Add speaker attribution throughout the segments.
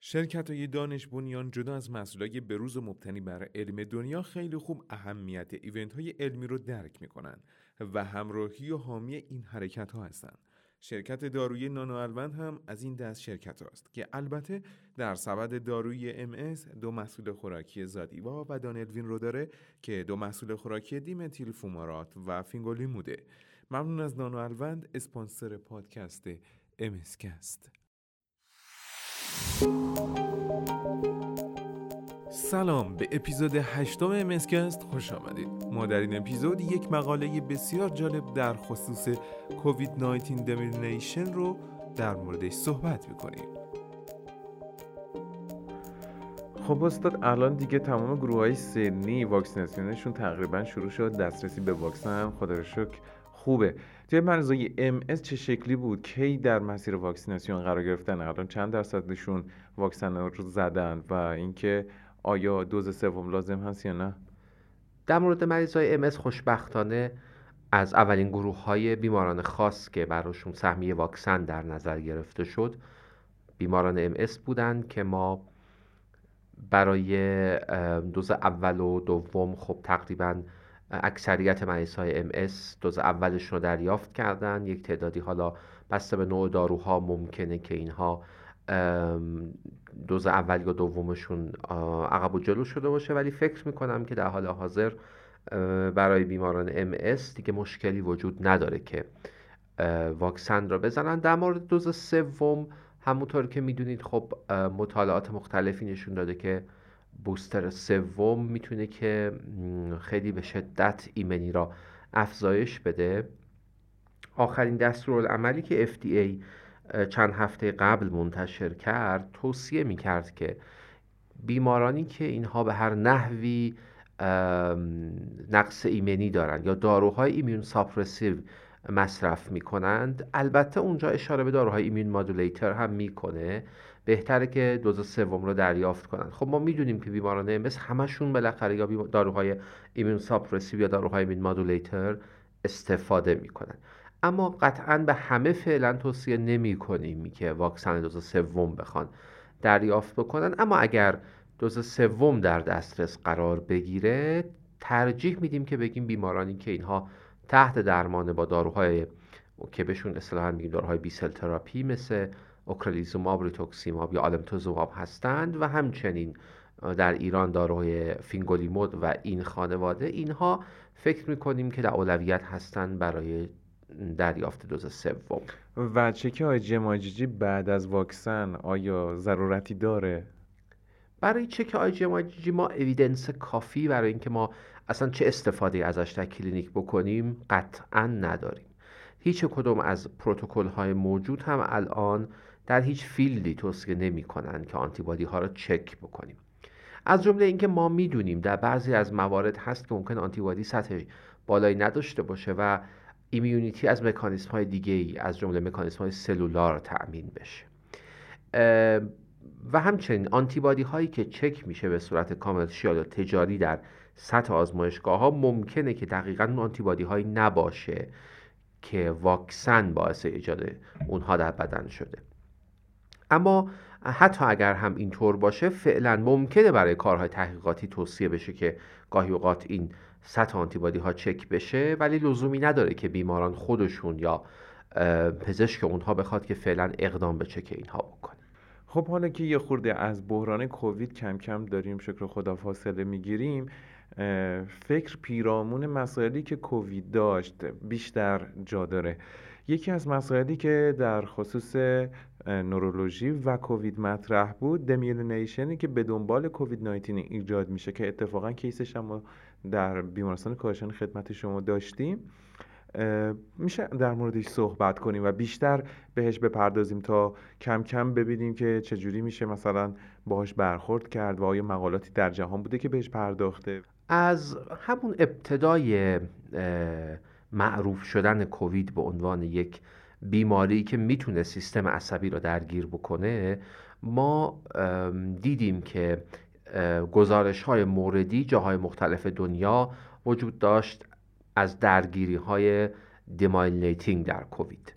Speaker 1: شرکت های دانش بنیان جدا از مسئولای بروز و مبتنی بر علم دنیا خیلی خوب اهمیت ایونت های علمی رو درک می‌کنن و همراهی و حامی این حرکت ها هستند. شرکت دارویی نانو هم از این دست شرکت است که البته در سبد دارویی ام دو محصول خوراکی زادیوا و دانلوین رو داره که دو محصول خوراکی دیمتیل فومارات و فینگولیموده ممنون از نانو الوند اسپانسر پادکست امسکست سلام به اپیزود هشتم امسکست خوش آمدید. ما در این اپیزود یک مقاله بسیار جالب در خصوص کووید 19 دمینیشن رو در موردش صحبت می‌کنیم. خب استاد الان دیگه تمام گروه های سنی واکسیناسیونشون تقریبا شروع شد دسترسی به واکسن خدا رو شکر خوبه. توی مریضای ام چه شکلی بود؟ کی در مسیر واکسیناسیون قرار گرفتن؟ الان چند درصدشون واکسن رو زدن و اینکه آیا دوز سوم لازم هست یا نه؟
Speaker 2: در مورد مریض های ام خوشبختانه از اولین گروه های بیماران خاص که براشون سهمیه واکسن در نظر گرفته شد بیماران ام بودن که ما برای دوز اول و دوم خب تقریبا اکثریت مریض های ام دوز اولش رو دریافت کردن. یک تعدادی حالا بسته به نوع داروها ممکنه که اینها دوز اول یا دومشون عقب و جلو شده باشه. ولی فکر می‌کنم که در حال حاضر برای بیماران ام دیگه مشکلی وجود نداره که واکسن را بزنن. در مورد دوز سوم همونطور که می‌دونید خب مطالعات مختلفی نشون داده که بوستر سوم می‌تونه که خیلی به شدت ایمنی را افزایش بده. آخرین دستورالعملی که FDA چند هفته قبل منتشر کرد توصیه می کرد که بیمارانی که اینها به هر نحوی نقص ایمنی دارند یا داروهای ایمیون ساپرسیو مصرف می کنند البته اونجا اشاره به داروهای ایمیون مادولیتر هم می‌کنه. بهتره که دوز سوم رو دریافت کنند خب ما می‌دونیم که بیماران ام همشون بالاخره یا داروهای ایمیون ساپرسیو یا داروهای ایمیون مادولیتر استفاده می‌کنن. اما قطعا به همه فعلا توصیه نمی کنیم که واکسن دوز سوم بخوان دریافت بکنن. اما اگر دوز سوم در دسترس قرار بگیره ترجیح میدیم که بگیم بیمارانی که اینها تحت درمان با داروهای که بهشون اصطلاحا میگیم داروهای B-cell therapy مثل اوکرلیزوماب، ریتوکسیماب یا آلمتوزوماب هستند و همچنین در ایران داروهای فینگولیمود و این خانواده اینها فکر می‌کنیم که در اولویت هستند برای دریافت دوز سوم.
Speaker 1: و check IgM IgG بعد از واکسن آیا ضرورتی داره؟
Speaker 2: برای check IgM IgG ما evidence کافی برای اینکه ما اصلا چه استفاده ازش در کلینیک بکنیم قطعا نداریم. هیچ کدوم از پروتکل های موجود هم الان در هیچ فیلدی توصیه نمی کنند که آنتیبادی ها را چک بکنیم. از جمله اینکه ما می‌دونیم در بعضی از موارد هست که ممکن آنتی‌بادی سطح بالایی نداشته باشه و immunity از مکانیسم های دیگه ای از جمله مکانیسم های cellular تأمین بشه. و همچنین آنتیبادی هایی که چک میشه به صورت commercial یا تجاری در سطح آزمایشگاه ها ممکنه که دقیقا اون آنتیبادی هایی نباشه که واکسن باعث ایجاد اونها در بدن شده. اما حتی اگر هم اینطور باشه فعلا ممکنه برای کارهای تحقیقاتی توصیه بشه که گاهی اوقات این سطح آنتیبادی ها چک بشه ولی لزومی نداره که بیماران خودشون یا پزشک اونها بخواد که فعلا اقدام به چک اینها بکنه.
Speaker 1: خب حالا که یه خورده از بحران کووید کم کم داریم شکر خدا فاصله می‌گیریم فکر پیرامون مسائلی که کووید داشت بیشتر جا داره. یکی از مسائلی که در خصوص نورولوژی و کووید مطرح بود دمیلینیشنی که به دنبال کووید 19 ایجاد میشه که اتفاقا کیسش هم در بیمارستان کاشان خدمت شما داشتیم. میشه در موردش صحبت کنیم و بیشتر بهش بپردازیم تا کم کم ببینیم که چجوری میشه مثلا باهاش برخورد کرد و آیا مقالاتی در جهان بوده که بهش پرداخته.
Speaker 2: از همون ابتدای معروف شدن کووید به عنوان یک بیماری که می‌تونه سیستم عصبی رو درگیر بکنه ما دیدیم که گزارش های موردی جاهای مختلف دنیا وجود داشت از درگیری های در کووید.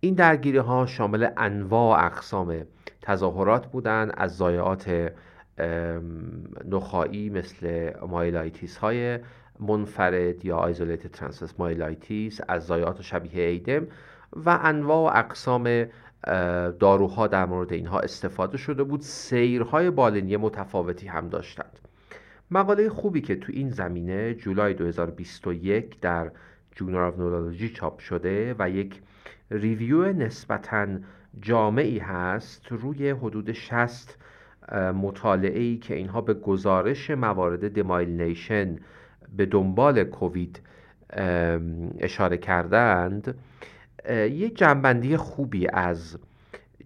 Speaker 2: این درگیری ها شامل انواع اقسام تظاهرات بودن از ضایعات نخاعی مثل myelitis های منفرد یا isolated transverse myelitis از ضایعات شبیه ADEM و انواع و اقسام داروها در مورد اینها استفاده شده بود. سیرهای بالینی متفاوتی هم داشتند. مقاله خوبی که تو این زمینه جولای 2021 در Journal of Neurology چاپ شده و یک review نسبتا جامعی هست روی حدود 60 مطالعه ای که اینها به گزارش موارد demyelination به دنبال کووید اشاره کردند یک جمع‌بندی خوبی از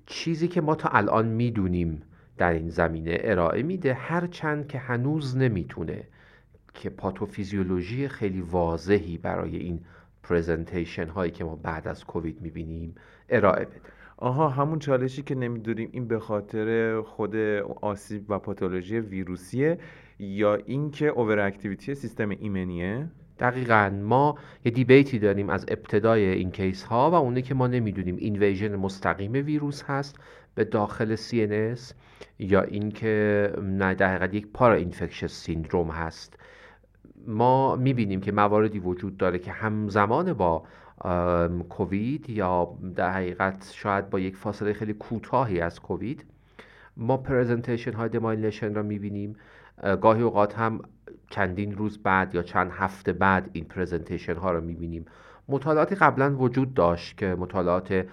Speaker 2: چیزی که ما تا الان می‌دونیم در این زمینه ارائه میده هرچند که هنوز نمی‌تونه که پاتوفیزیولوژی خیلی واضحی برای این presentation هایی که ما بعد از کووید می‌بینیم ارائه بده.
Speaker 1: آها همون چالشی که نمی‌دونیم این به خاطر خود آسیب و پاتولوژی ویروسیه یا اینکه overactivity سیستم ایمنیه؟
Speaker 2: دقیقا. ما یه debate ی داریم از ابتدای این case ها و اونه که ما نمی‌دونیم. invasion مستقیم ویروس هست به داخل CNS یا اینکه نه در حقیقت یک پارا اینفکشس سیندروم هست. ما می‌بینیم که مواردی وجود داره که همزمان با کووید یا در حقیقت شاید با یک فاصله خیلی کوتاهی از کووید ما پرزنتیشن های دمایلشن را می‌بینیم. گاهی اوقات هم چندین روز بعد یا چند هفته بعد این پرزنتیشن ها رو می‌بینیم. مطالعاتی قبلا وجود داشت که مطالعات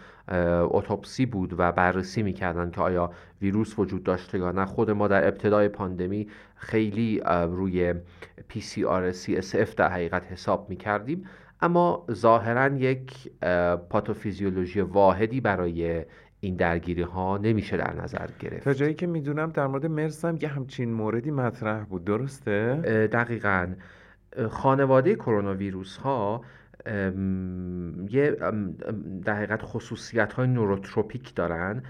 Speaker 2: اتوپسی بود و بررسی می‌کردن که آیا ویروس وجود داشته یا نه. خود ما در ابتدای پاندمی خیلی روی PCR CSF در حقیقت حساب می‌کردیم. اما ظاهرا یک پاتوفیزیولوژی واحدی برای این درگیری ها نمیشه در نظر گرفت.
Speaker 1: تا جایی که می‌دونم در مورد مرس هم یه همچین موردی مطرح بود. درسته؟
Speaker 2: دقیقا. خانواده کرونا ویروس ها یه در حقیقت خصوصیت های نوروتروپیک دارن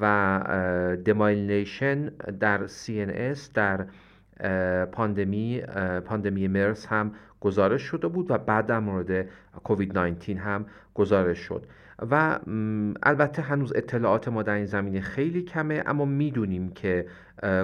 Speaker 2: و دمایلینیشن در CNS در پاندمی پاندمی مرس هم گزارش شده بود و بعد در مورد کووید 19 هم گزارش شد. و البته هنوز اطلاعات ما در این زمینه خیلی کمه اما می‌دونیم که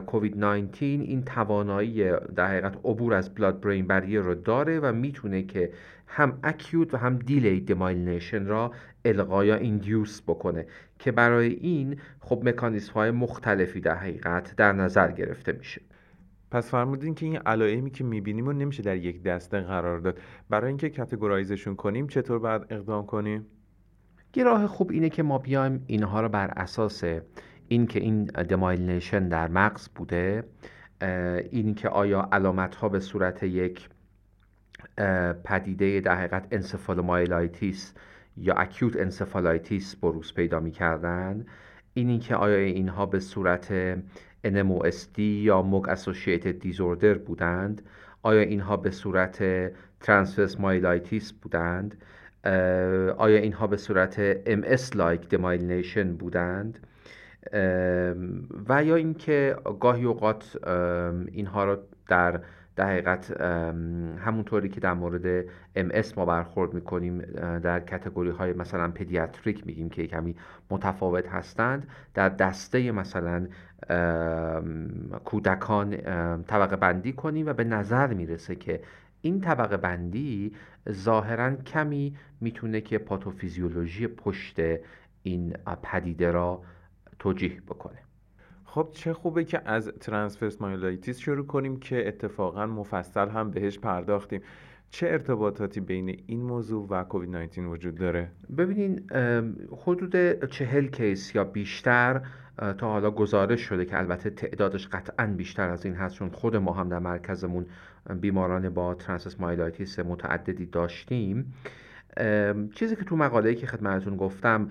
Speaker 2: کووید 19 این توانایی در حقیقت عبور از بلاد برین بریر رو داره و می‌تونه که هم acute و هم delayed demyelination را القا یا induce بکنه که برای این خب مکانیزم های مختلفی در حقیقت در نظر گرفته میشه.
Speaker 1: پس فرمودین که این علائمی که می‌بینیم رو نمیشه در یک دسته قرار داد. برای اینکه categorize شون کنیم چطور باید اقدام کنیم؟
Speaker 2: یه راه خوب اینه که ما بیایم اینها رو بر اساس اینکه این demyelination در مغز بوده این که آیا علامت ها به صورت یک پدیده در حقیقت encephalomyelitis یا acute encephalitis بروز پیدا می کردن اینی که آیا اینها به صورت NMOSD یا MOG associated disorder بودند؟ آیا اینها به صورت transverse myelitis بودند آیا اینها به صورت MS like demyelination بودند؟ و یا اینکه گاهی اوقات اینها را در در حقیقت همونطوری که در مورد MS ما برخورد می‌کنیم در کتگوری های مثلا پدیاتریک میگیم که کمی متفاوت هستند. در دسته مثلا کودکان طبقه بندی کنیم و به نظر می‌رسه که این طبقه بندی ظاهرا کمی می‌تونه که پاتوفیزیولوژی پشت این پدیده را توجیه بکنه.
Speaker 1: خب چه خوبه که از transverse myelitis شروع کنیم که اتفاقا مفصل هم بهش پرداختیم. چه ارتباطاتی بین این موضوع و کووید 19 وجود داره؟
Speaker 2: ببینین حدود چهل case یا بیشتر تا حالا گزارش شده که البته تعدادش قطعا بیشتر از این هست چون خود ما هم در مرکزمون بیماران با transverse myelitis متعددی داشتیم. چیزی که تو مقاله‌ای که خدمتتون گفتم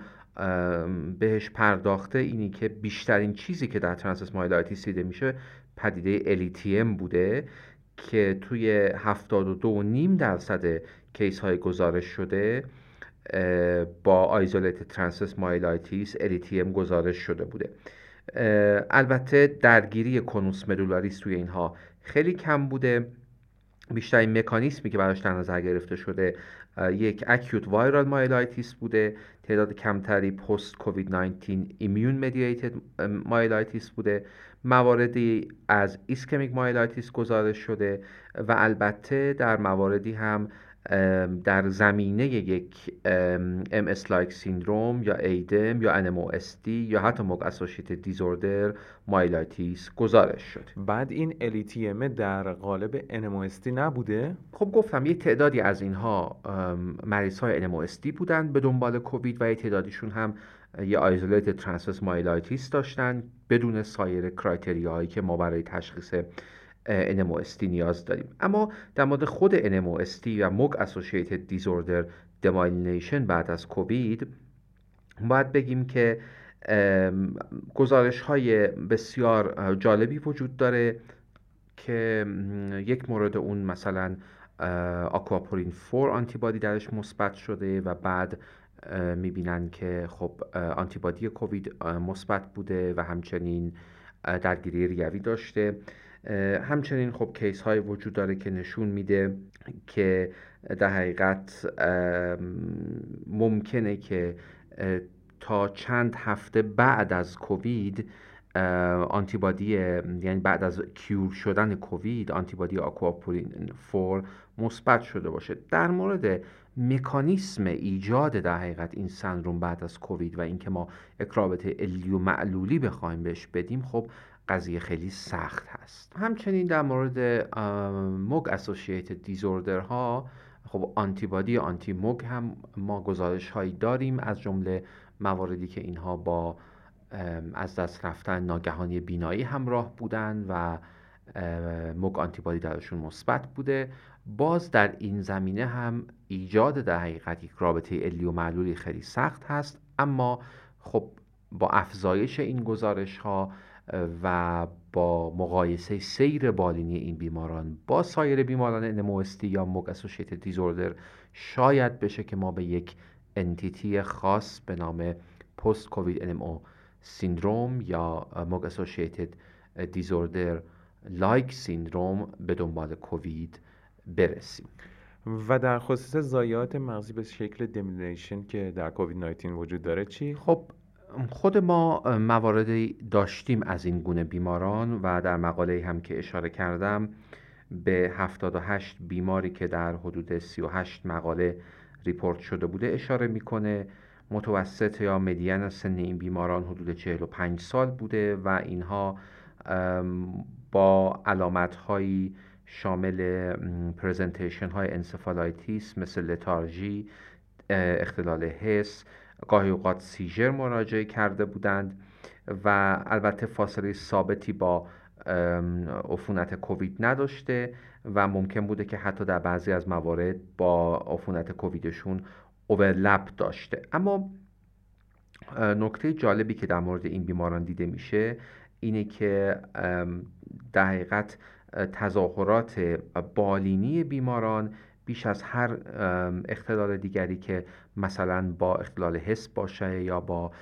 Speaker 2: بهش پرداخته اینی که بیشترین چیزی که در transverse myelitis دیده میشه پدیده LETM بوده که توی 72.5 درصد case های گزارش شده با isolated transverse myelitis LETM گزارش شده بوده. البته درگیری conus medullaris توی اینها خیلی کم بوده. بیشترین مکانیسمی که براش در نظر گرفته شده یک acute viral myelitis بوده. تعداد کمتری پست کووید 19 immune mediated myelitis بوده. مواردی از ischemic myelitis گزارش شده و البته در مواردی هم در زمینه یک MS like syndrome یا ADEM یا NMOSD یا حتی MOG associated disorder myelitis گزارش شد
Speaker 1: بعد این LETM در قالب NMOSD نبوده؟
Speaker 2: خب گفتم یه تعدادی از اینها مریض های NMOSD بودن به دنبال کووید و یه تعدادیشون هم یه isolated transverse myelitis داشتن بدون سایر criteria هایی که ما برای تشخیص NMOSD نیاز داریم. اما در مورد خود NMOSD و MOG associated disorder demyelination بعد از کووید باید بگیم که گزارش های بسیار جالبی وجود داره که یک مورد اون مثلا آکواپورین 4 آنتیبادی درش مثبت شده و بعد می‌بینن که خب آنتیبادی کووید مثبت بوده و همچنین درگیری ریوی داشته. همچنین خب کیس های وجود داره که نشون میده که در حقیقت ممکنه که تا چند هفته بعد از کووید آنتیبادی یعنی بعد از کیور شدن کووید آنتیبادی آکواپورین 4 مثبت شده باشه. در مورد مکانیسم ایجاد در حقیقت این سندروم بعد از کووید و اینکه ما اکرابت الیو معلولی بخوایم بهش بدیم خب قضیه خیلی سخت هست. همچنین در مورد موگ اسوسییتد دیزوردر ها خب آنتیبادی آنتی موگ هم ما گزارش هایی داریم از جمله مواردی که اینها با از دست رفتن ناگهانی بینایی همراه بودن و موگ آنتیبادی درشون مثبت بوده. باز در این زمینه هم ایجاد در حقیقت یک رابطه علی و معلولی خیلی سخت هست. اما خب با افزایش این گزارش ها و با مقایسه سیر بالینی این بیماران با سایر بیماران NMOSD یا MOG associated disorder شاید بشه که ما به یک entity خاص به نام پست کووید NMO syndrome یا MOG associated disorder like syndrome به دنبال کووید برسیم
Speaker 1: و در خصوص ضایعات مغزی به شکل demyelination که در کووید 19 وجود داره چی؟
Speaker 2: خب خود ما مواردی داشتیم از این گونه بیماران و در مقاله هم که اشاره کردم به 78 بیماری که در حدود 38 مقاله report شده بوده اشاره می‌کنه. متوسط یا median سن این بیماران حدود 45 سال بوده و اینها با علامت هایی شامل presentation های encephalitis مثل lethargy اختلال حس گاهی اوقات سیژر مراجعه کرده بودند و البته فاصله ثابتی با عفونت کووید نداشته و ممکن بوده که حتی در بعضی از موارد با عفونت کوویدشون اوورلپ داشته. اما نکته جالبی که در مورد این بیماران دیده میشه اینه که در حقیقت تظاهرات بالینی بیماران بیش از هر اختلال دیگری که مثلا با اختلال حس باشه یا با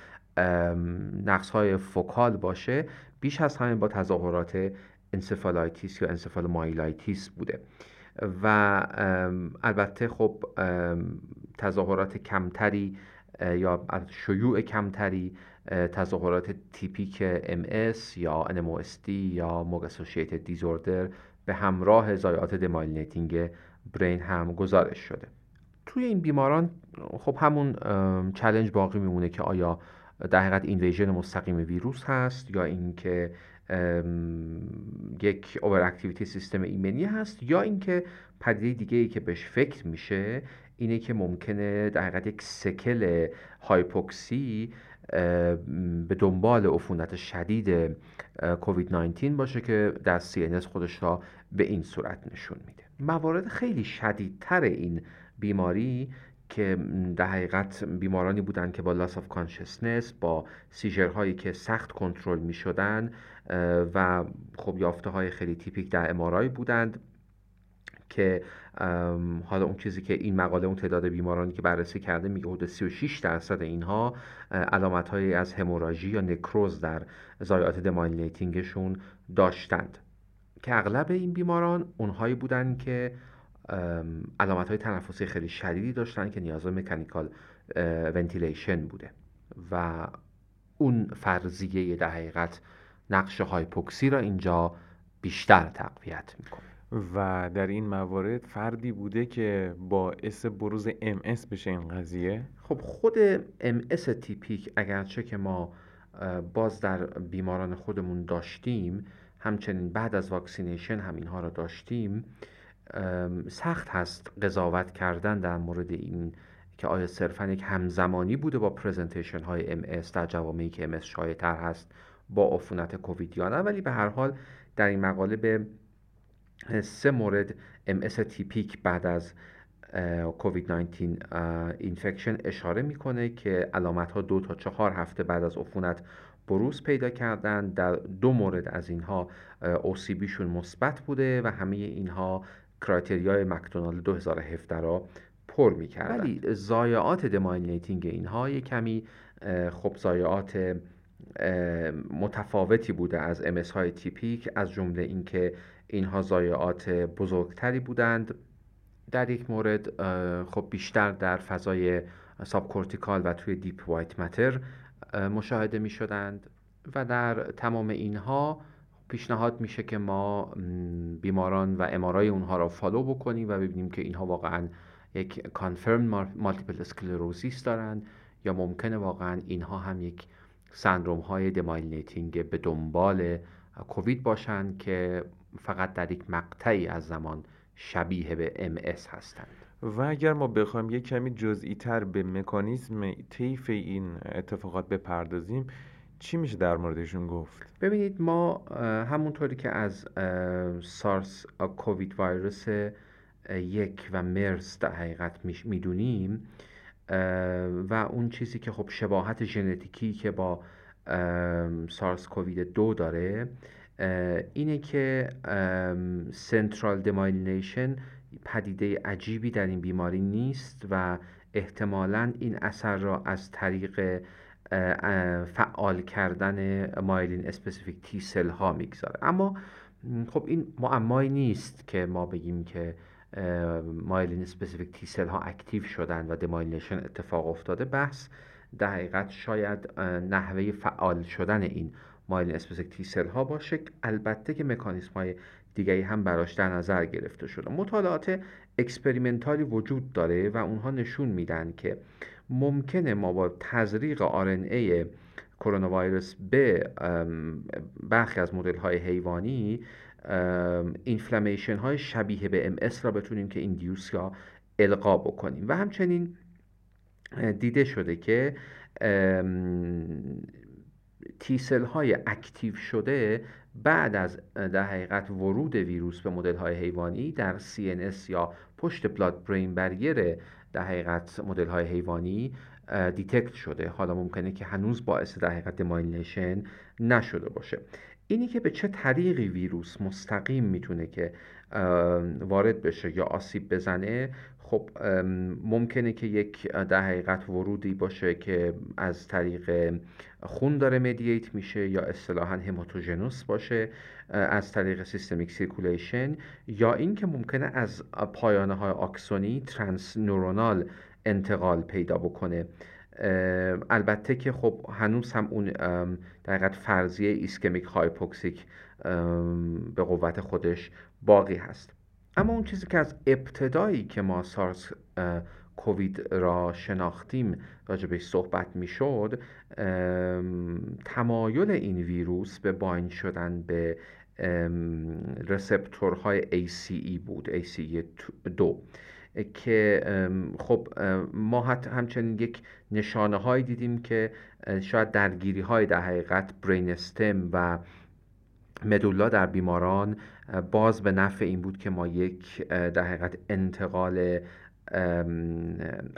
Speaker 2: نقص های focal باشه بیش از همه با تظاهرات encephalitis یا encephalomyelitis بوده. و البته خب تظاهرات کمتری یا شیوع کمتری تظاهرات تیپیک MS یا NMOSD یا MOG associated disorder به همراه ضایعات demyelinating brain هم گزارش شده. توی این بیماران خب همون challenge باقی میمونه که آیا در حقیقت invasion مستقیم ویروس هست یا اینکه یک over activity سیستم ایمنی هست یا اینکه پدیده دیگه ای که بهش فکر میشه اینه که ممکنه در حقیقت یک sequel هایپوکسی به دنبال عفونت شدید کووید 19 باشه که در CNS خودش را به این صورت نشون میده. موارد خیلی شدیدتر این بیماری که در حقیقت بیمارانی بودند که با loss of consciousness با seizure هایی که سخت کنترل می شدن و خب یافته های خیلی تیپیک در MRI بودند. که حالا اون چیزی که این مقاله اون تعداد بیمارانی که بررسی کرده میگه حدود 36 درصد اینها علامت های از هموراژی یا نکروز در ضایعات demyelinating شون داشتند. که اغلب این بیماران اونهایی بودن که علامت های تنفسی خیلی شدیدی داشتن که نیاز به mechanical ventilation بوده. و اون فرضیه در حقیقت نقش هایپوکسی را اینجا بیشتر تقویت می‌کنه.
Speaker 1: و در این موارد فردی بوده که باعث بروز MS بشه این قضیه.
Speaker 2: خب خود MS تیپیک اگرچه که ما باز در بیماران خودمون داشتیم همچنین بعد از واکسینیشن هم اینها را داشتیم سخت هست قضاوت کردن در مورد این که آیا صرفا یک همزمانی بوده با presentation های MS در جوامعی که MS شایع هست با عفونت کووید یا نه ولی به هر حال در این مقاله به سه مورد MS تیپیک بعد از کووید 19 infection اشاره می‌کنه که علامت ها دو تا چهار هفته بعد از عفونت بروز پیدا کردن. در دو مورد از اینها OCB شون مثبت بوده و همه اینها criteria ی مکدونالد 2017 را پر می‌کردن. ولی ضایعات demyelinating اینها یک کمی خب ضایعات متفاوتی بوده از MS های تیپیک از جمله اینکه اینها ضایعات بزرگتری بودند. در یک مورد خب بیشتر در فضای subcortical و توی deep white matter مشاهده می شدند و در تمام اینها پیشنهاد میشه که ما بیماران و MRI اونها را follow بکنیم و ببینیم که اینها واقعا یک confirm multiple sclerosis دارند یا ممکنه واقعا اینها هم یک سندروم های دمایلینیتینگ به دنبال کووید باشند که فقط در یک مقطعی از زمان شبیه به MS هستند
Speaker 1: و اگر ما بخوایم یک کمی جزئی تر به مکانیزم طیف این اتفاقات بپردازیم چی میشه در موردشون گفت؟
Speaker 2: ببینید ما همونطوری که از سارس کووید ویروس یک و MERS در حقیقت می‌دونیم و اون چیزی که خب شباهت ژنتیکی که با سارس کووید دو داره اینه که central demyelination پدیده عجیبی در این بیماری نیست و احتمالا این اثر را از طریق فعال کردن myelin specific T cell ها می‌گذاره. اما خب این معمایی نیست که ما بگیم که myelin specific T cell ها active شدن و demyelination اتفاق افتاده. بحث در حقیقت شاید نحوه فعال شدن این myelin specific T cell ها باشه. البته که مکانیسم های دیگری هم براش در نظر گرفته شده. مطالعات experimental ی وجود داره و اونها نشون میدن که ممکنه ما با تزریق ای کرونا ویروس به برخی از مدل های حیوانی inflammation های شبیه به MS را بتونیم که induce یا القا بکنیم. و همچنین دیده شده که T cell های active شده بعد از در حقیقت ورود ویروس به مدل های حیوانی در CNS یا پشت blood brain barrier در حقیقت مدل های حیوانی detect شده. حالا ممکنه که هنوز باعث در حقیقت demyelination نشده باشه. اینی که به چه طریقی ویروس مستقیم می‌تونه که وارد بشه یا آسیب بزنه خب ممکنه که یک در حقیقت ورودی باشه که از طریق خون داره mediate میشه یا اصطلاحا hematogenous باشه از طریق systemic circulation یا اینکه ممکنه از پایانه های آکسونی transneuronal انتقال پیدا بکنه. البته که خب هنوز هم اون در فرضیه ischemic hypoxic به قوت خودش باقی هست. اما اون چیزی که از ابتدایی که ما سارس کووید را شناختیم راجبش صحبت می‌شد تمایل این ویروس به bind شدن به رسپتورهای ACE بود ACE2 که خب ما همچنین یک نشانه هایی دیدیم که شاید درگیری های در حقیقت برین استم و مدولا در بیماران باز به نفع این بود که ما یک در حقیقت انتقال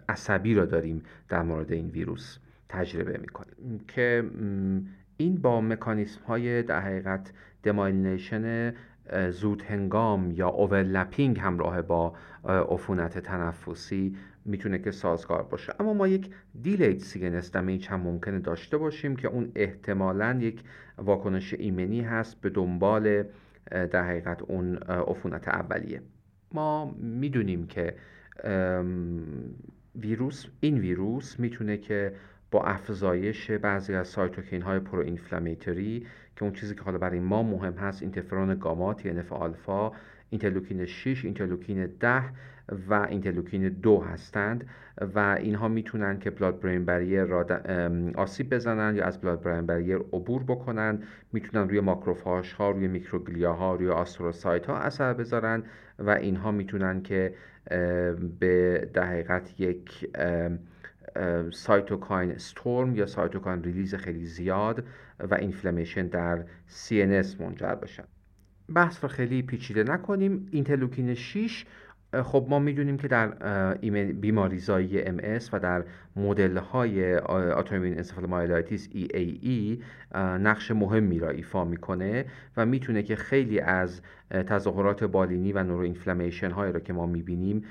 Speaker 2: عصبی را داریم در مورد این ویروس تجربه می‌کنیم. که این با مکانیسم های در حقیقت demyelination زود هنگام یا overlapping همراه با عفونت تنفسی می‌تونه که سازگار باشه. اما ما یک delayed CNS damage هم ممکنه داشته باشیم که اون احتمالا یک واکنش ایمنی هست به دنبال در حقیقت اون عفونت اولیه. ما می‌دونیم که ویروس این ویروس می‌تونه که با افزایش بعضی از cytokine های pro-inflammatory که اون چیزی که حالا برای ما مهم هست اینترفرون گاما TNF آلفا اینترلوکین 6 اینترلوکین 10 و اینترلوکین 2 هستند و اینها می‌تونن که blood brain barrier را آسیب بزنن یا از blood brain barrier عبور بکنن. می‌تونن روی ماکروفاژ ها روی میکروگلیا ها روی astrocyte ها اثر بذارن و اینها می‌تونن که به در یک cytokine storm یا cytokine release خیلی زیاد و inflammation در CNS منجر بشن بحث رو خیلی پیچیده نکنیم. اینترلوکین 6 خب ما می‌دونیم که در بیماریزایی MS و در مدل های autoimmune encephalomyelitis EAE نقش مهمی را ایفا می‌کنه و می‌تونه که خیلی از تظاهرات بالینی و neuroinflammation هایی را که ما می‌بینیم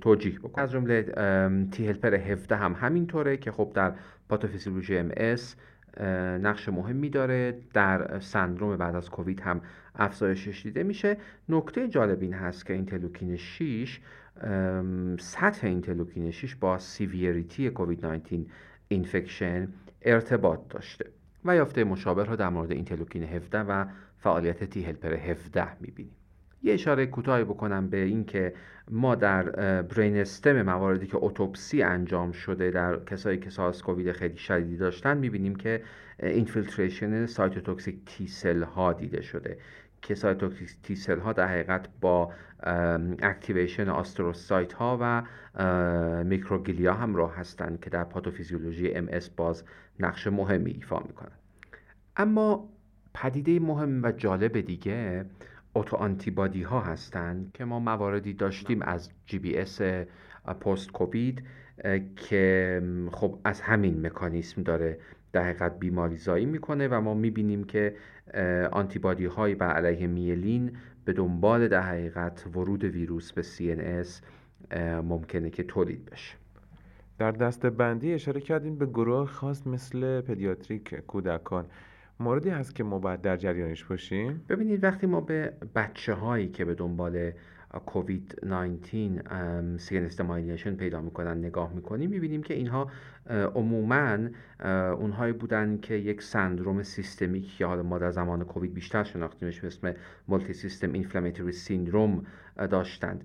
Speaker 2: توجیه بکنه. از جمله T helper 17 هم همینطوره که خب در پاتوفیزیولوژی MS نقش مهمی داره. در سندروم بعد از کووید هم افزایشش دیده میشه. نکته جالب این هست که اینترلوکین 6 سطح اینترلوکین 6 با severity کووید 19 infection ارتباط داشته و یافته مشابه را در مورد اینترلوکین 17 و فعالیت T helper 17 می‌بینیم. یه اشاره کوتاهی بکنم به اینکه ما در brain stem مواردی که اتوپسی انجام شده در کسایی که SARS کووید خیلی شدیدی داشتن می‌بینیم که infiltration cytotoxic T cell ها دیده شده. که cytotoxic T cell ها در حقیقت با activation astrocyte ها و میکروگلیا همراه هستند که در پاتوفیزیولوژی MS باز نقش مهمی ایفا می‌کنن. اما پدیده مهم و جالب دیگه اوتو آنتیبادی ها هستند که ما مواردی داشتیم از جی بی اس پست کووید که خب از همین مکانیسم داره در حقیقت بیماری زایی می‌کنه و ما می‌بینیم که آنتیبادی های بر علیه میلین به دنبال در حقیقت ورود ویروس به CNS ممکنه که تولید بشه.
Speaker 1: در دست بندی اشاره کردیم به گروه خاص مثل pediatric کودکان. موردی هست که ما باید در جریانش باشیم؟
Speaker 2: ببینید وقتی ما به بچه هایی که به دنبال کووید 19 CNS demyelination پیدا می‌کنن نگاه می‌کنیم می‌بینیم که اینها عموما اونهایی بودن که یک سندروم سیستمیک یا حالا ما در زمان کووید بیشتر شناختیمش به اسم multisystem inflammatory syndrome داشتند.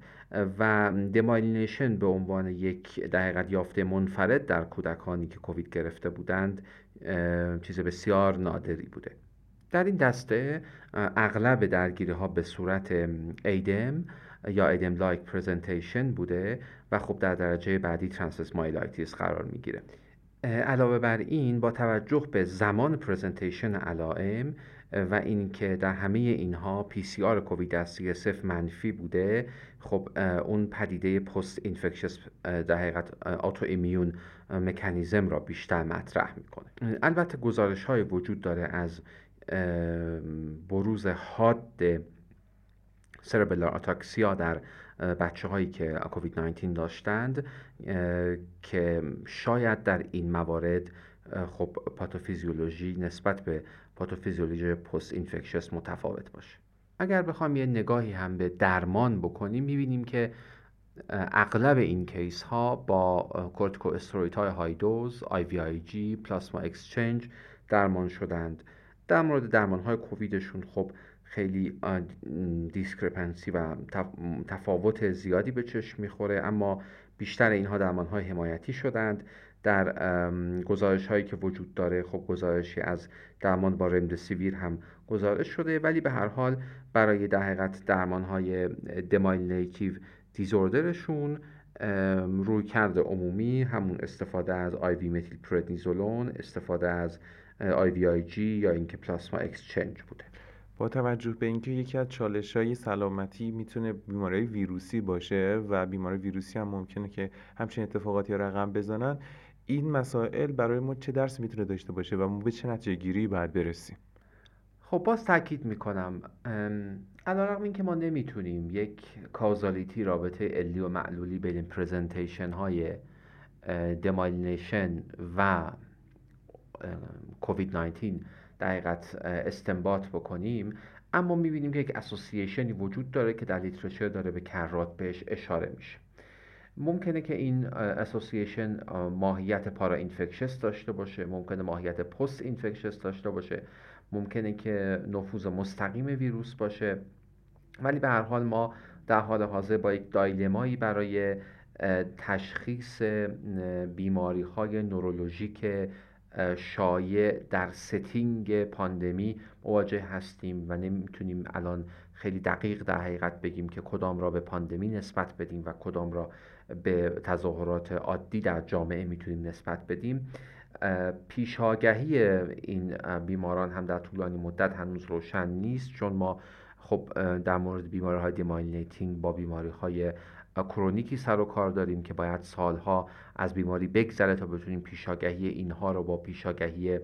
Speaker 2: و demyelination به عنوان یک در یافته منفرد در کودکانی که کووید گرفته بودند چیز بسیار نادری بوده. در این دسته اغلب درگیری ها به صورت ADEM یا ADEM like presentation بوده و خب در درجه بعدی transverse myelitis قرار می‌گیره. علاوه بر این با توجه به زمان presentation علائم و اینکه در همه اینها PCR کووید از CSF منفی بوده خب اون پدیده post infectious در حقیقت autoimmune mechanism را بیشتر مطرح می‌کنه. البته گزارش های وجود داره از بروز حاد cerebellar ataxia در بچه هایی که کووید 19 داشتند که شاید در این موارد خب پاتوفیزیولوژی نسبت به پاتوفیزیولوژی post infectious متفاوت باشه. اگر بخوام یه نگاهی هم به درمان بکنیم می‌بینیم که اغلب این case ها با کورتیکو استروید های high dose IVIG plasma exchange درمان شدند. در مورد درمان های کوویدشون خب خیلی discrepancy و تفاوت زیادی به چشم می‌خوره اما بیشتر اینها درمان های حمایتی شدند. در گزارش هایی که وجود داره خب گزارشی از درمان با رمدسیویر هم گزارش شده ولی به هر حال برای در حقیقت درمان های demyelinative disorder شون رویکرد عمومی همون استفاده از IV متیل پردنیزولون استفاده از IVIG یا اینکه plasma exchange بوده.
Speaker 1: با توجه به اینکه یکی از چالش های سلامتی می‌تونه بیماری ویروسی باشه و بیماری ویروسی هم ممکنه که همچین اتفاقاتی رقم بزنن این مسائل برای ما چه درس می‌تونه داشته باشه و ما به چه نتیجه گیری باید برسیم؟
Speaker 2: خب باز تاکید می‌کنم. علیرغم اینکه ما نمی‌تونیم یک causality رابطه علی و معلولی بین presentation های demyelination و کووید 19 در حقیقت استنباط بکنیم. اما می‌بینیم که یک association ی وجود داره که در literature داره به کرات بهش اشاره میشه. ممکنه که این association ماهیت para infectious داشته باشه ممکنه ماهیت post infectious داشته باشه ممکنه که نفوذ مستقیم ویروس باشه. ولی به هر حال ما در حال حاضر با یک dilemma یی برای تشخیص بیماری های نورولوژیک شایع در setting پاندمی مواجه هستیم و نمی‌تونیم الان خیلی دقیق در حقیقت بگیم که کدام را به پاندمی نسبت بدیم و کدام را به تظاهرات عادی در جامعه می‌تونیم نسبت بدیم. پیشاگهی این بیماران هم در طولانی مدت هنوز روشن نیست چون ما خب در مورد بیماری های demyelinating با بیماری های chronic ی سر و کار داریم که باید سالها از بیماری بگذره تا بتونیم پیشاگهی اینها رو با پیشاگهی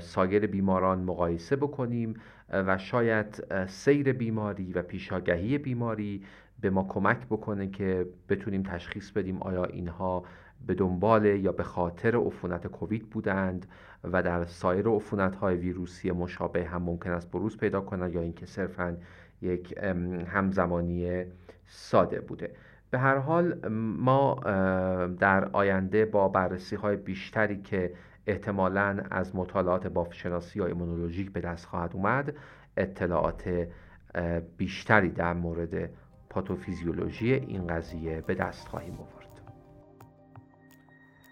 Speaker 2: سایر بیماران مقایسه بکنیم و شاید سیر بیماری و پیشاگهی بیماری به ما کمک بکنه که بتونیم تشخیص بدیم آیا اینها به دنبال یا به خاطر عفونت کووید بودند و در سایر عفونت های ویروسی مشابه هم ممکن است بروز پیدا کنند یا اینکه صرفا یک همزمانی ساده بوده. به هر حال ما در آینده با بررسی های بیشتری که احتمالا از مطالعات بافتشناسی یا ایمونولوژیک به دست خواهد اومد اطلاعات بیشتری در مورد پاتوفیزیولوژی این قضیه به دست خواهیم آورد.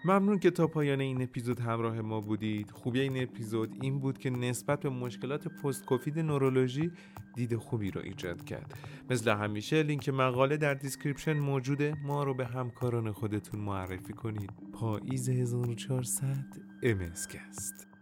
Speaker 1: ممنون که تا پایان این اپیزود همراه ما بودید. خوبی این اپیزود این بود که نسبت به مشکلات پست کووید نورولوژی دید خوبی رو ایجاد کرد. مثل همیشه لینک مقاله در description موجوده. ما رو به همکاران خودتون معرفی کنید. پاییز 1400 MSCast